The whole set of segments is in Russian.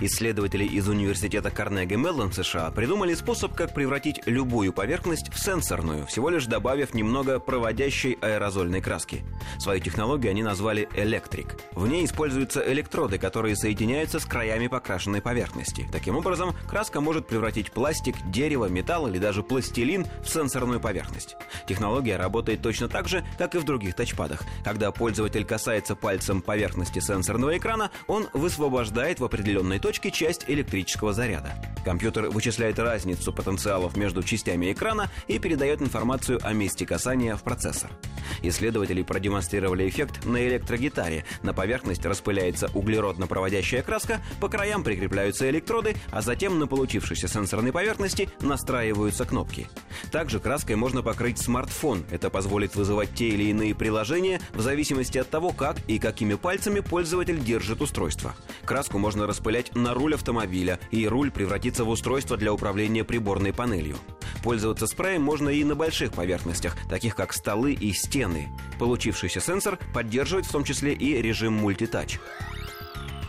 Исследователи из университета Карнеги Меллон США придумали способ, как превратить любую поверхность в сенсорную, всего лишь добавив немного проводящей аэрозольной краски. Свою технологию они назвали «электрик». В ней используются электроды, которые соединяются с краями покрашенной поверхности. Таким образом, краска может превратить пластик, дерево, металл или даже пластилин в сенсорную поверхность. Технология работает точно так же, как и в других тачпадах. Когда пользователь касается пальцем поверхности сенсорного экрана, он высвобождает в определенной точке часть электрического заряда. Компьютер вычисляет разницу потенциалов между частями экрана и передает информацию о месте касания в процессор. Исследователи продемонстрировали эффект на электрогитаре. На поверхность распыляется углеродно-проводящая краска, по краям прикрепляются электроды, а затем на получившейся сенсорной поверхности настраиваются кнопки. Также краской можно покрыть смартфон. Это позволит вызывать те или иные приложения в зависимости от того, как и какими пальцами пользователь держит устройство. Краску можно распылять на руль автомобиля, и руль превратится в устройство для управления приборной панелью. Пользоваться спреем можно и на больших поверхностях, таких как столы и стены. Получившийся сенсор поддерживает в том числе и режим мультитач.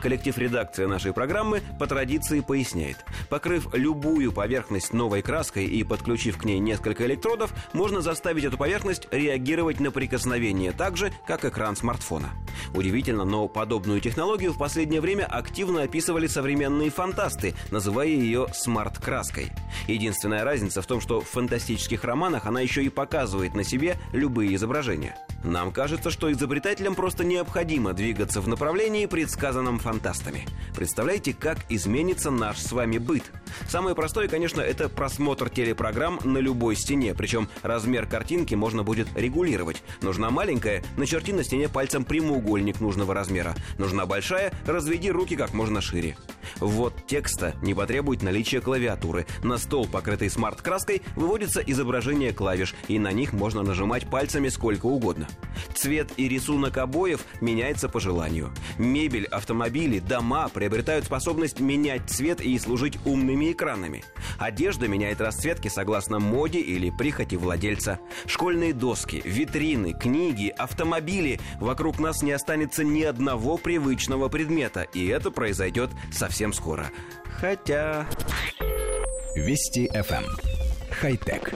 Коллектив редакции нашей программы по традиции поясняет. Покрыв любую поверхность новой краской и подключив к ней несколько электродов, можно заставить эту поверхность реагировать на прикосновение так же, как экран смартфона. Удивительно, но подобную технологию в последнее время активно описывали современные фантасты, называя ее смарт-краской. Единственная разница в том, что в фантастических романах она еще и показывает на себе любые изображения. Нам кажется, что изобретателям просто необходимо двигаться в направлении, предсказанном фантастами. Представляете, как изменится наш с вами быт? Самое простое, конечно, это просмотр телепрограмм на любой стене, причем размер картинки можно будет регулировать. Нужна маленькая, начерти на стене пальцем прямоугольник нужного размера. Нужна большая, разведи руки как можно шире. Ввод текста не потребует наличия клавиатуры. На стол, покрытый смарт-краской, выводится изображение клавиш, и на них можно нажимать пальцами сколько угодно. Цвет и рисунок обоев меняется по желанию. Мебель, автомобили, дома приобретают способность менять цвет и служить умными экранами. Одежда меняет расцветки согласно моде или прихоти владельца. Школьные доски, витрины, книги, автомобили. Вокруг нас не останется ни одного привычного предмета, и это произойдет совсем скоро. Хотя... Вести FM. Хай-тек.